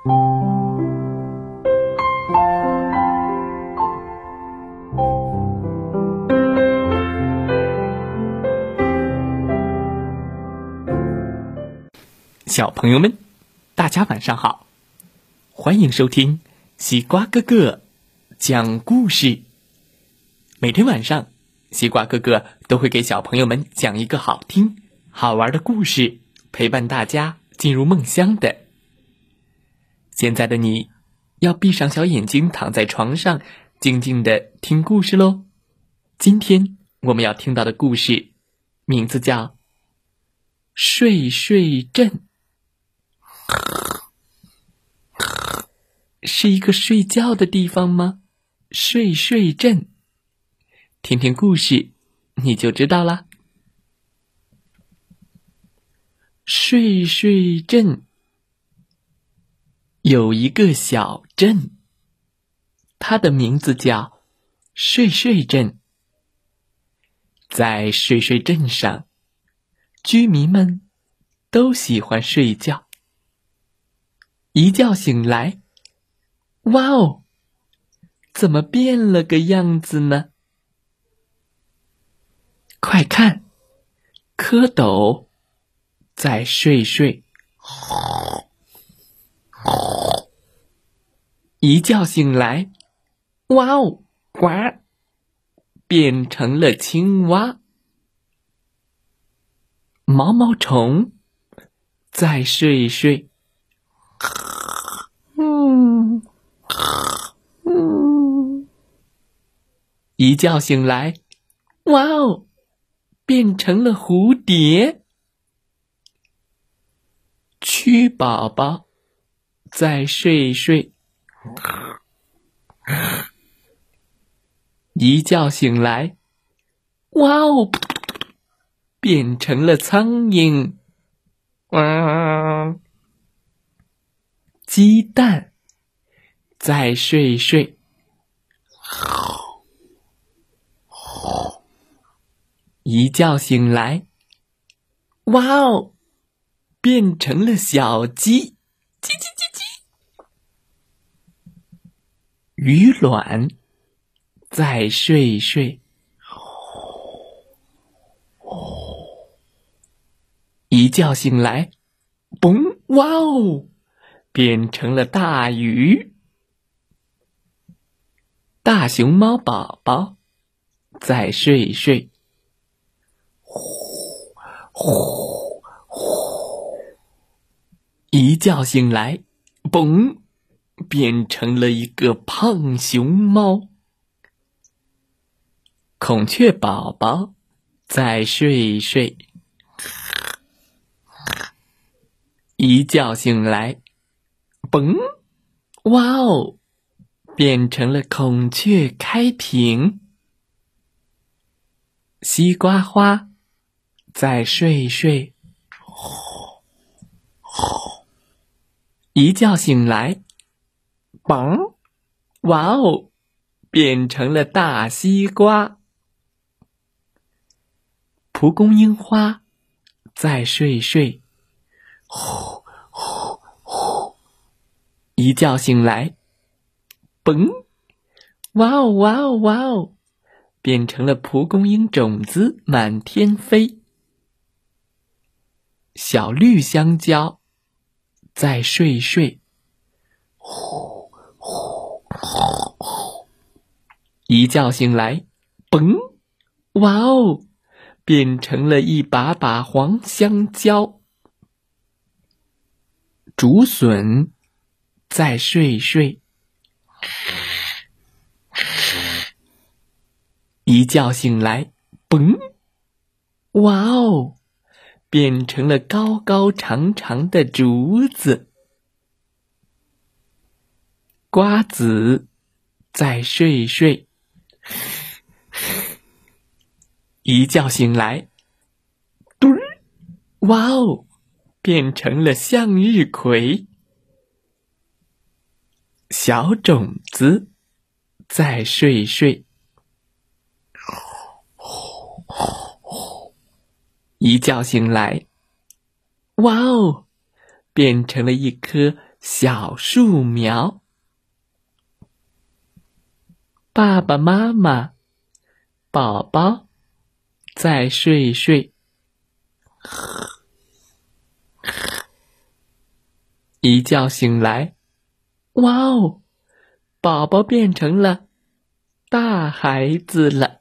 小朋友们，大家晚上好！欢迎收听西瓜哥哥讲故事。每天晚上，西瓜哥哥都会给小朋友们讲一个好听、好玩的故事，陪伴大家进入梦乡的。现在的你，要闭上小眼睛，躺在床上，静静的听故事喽。今天我们要听到的故事，名字叫《睡睡镇》。是一个睡觉的地方吗？睡睡镇，听听故事你就知道啦。睡睡镇有一个小镇，它的名字叫睡睡镇。在睡睡镇上，居民们都喜欢睡觉。一觉醒来，哇哦，怎么变了个样子呢？快看，蝌蚪在睡睡。一觉醒来，哇哦，呱，变成了青蛙。毛毛虫再睡睡。嗯嗯，一觉醒来，哇哦，变成了蝴蝶。蛆宝宝再睡睡，一觉醒来，哇哦，变成了苍蝇。哇！鸡蛋再睡睡，一觉醒来，哇哦，变成了小鸡，叽叽叽叽。鱼卵在睡睡，一觉醒来，嘣，哇哦！变成了大鱼，大熊猫宝宝在睡睡，呼呼呼，一觉醒来，嘣，变成了一个胖熊猫。孔雀宝宝在睡睡，一觉醒来。嘣！哇哦，变成了孔雀开屏。西瓜花在睡睡，一觉醒来，嘣！哇哦，变成了大西瓜。蒲公英花在睡睡，呼呼呼。一觉醒来，嘣！哇哦哇哦哇哦，变成了蒲公英种子满天飞。小绿香蕉在睡睡，呼。一觉醒来，嘣！哇哦，变成了一把把黄香蕉。竹笋。再睡睡，一觉醒来，嘣！哇哦，变成了高高长长的竹子。瓜子再睡睡，一觉醒来，嘟儿！哇哦，变成了向日葵。小种子在睡睡，一觉醒来，哇哦，变成了一棵小树苗。爸爸妈妈，宝宝再睡睡。一觉醒来，哇哦，宝宝变成了大孩子了。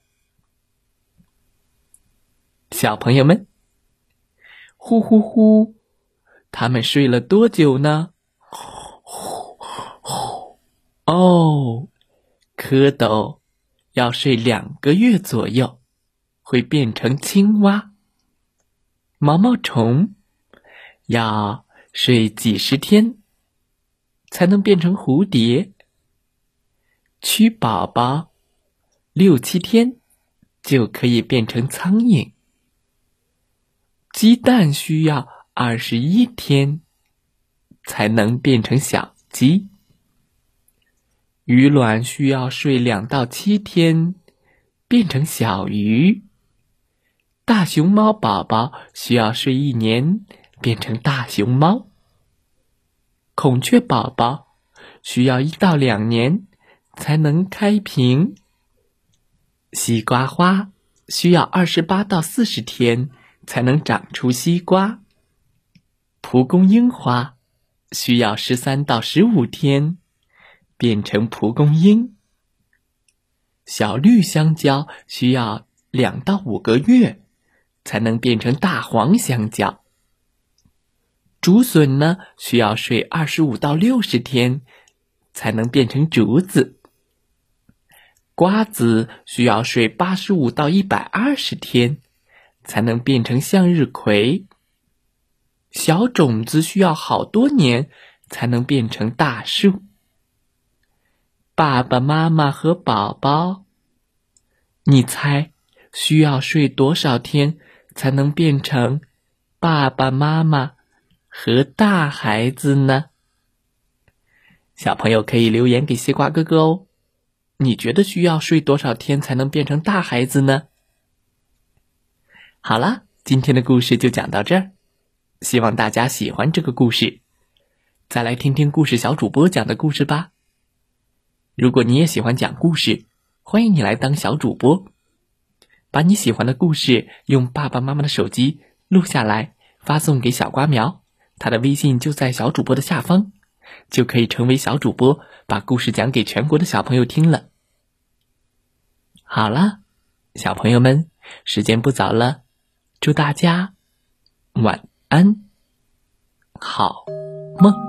小朋友们，呼呼呼，他们睡了多久呢？哦，蝌蚪要睡两个月左右，会变成青蛙。毛毛虫要。睡几十天才能变成蝴蝶，蛆宝宝六七天就可以变成苍蝇，鸡蛋需要二十一天才能变成小鸡，鱼卵需要睡两到七天变成小鱼，大熊猫宝宝需要睡一年。变成大熊猫。孔雀宝宝需要一到两年才能开屏。西瓜花需要二十八到四十天才能长出西瓜。蒲公英花需要十三到十五天变成蒲公英。小绿香蕉需要两到五个月才能变成大黄香蕉。竹笋呢，需要睡二十五到六十天才能变成竹子。瓜子需要睡八十五到一百二十天才能变成向日葵。小种子需要好多年才能变成大树。爸爸妈妈和宝宝，你猜需要睡多少天才能变成爸爸妈妈？和大孩子呢？小朋友可以留言给西瓜哥哥哦。你觉得需要睡多少天才能变成大孩子呢？好了，今天的故事就讲到这儿，希望大家喜欢这个故事。再来听听故事小主播讲的故事吧。如果你也喜欢讲故事，欢迎你来当小主播，把你喜欢的故事用爸爸妈妈的手机录下来，发送给小瓜苗。他的微信就在小主播的下方，就可以成为小主播，把故事讲给全国的小朋友听了。好了，小朋友们，时间不早了，祝大家晚安，好梦。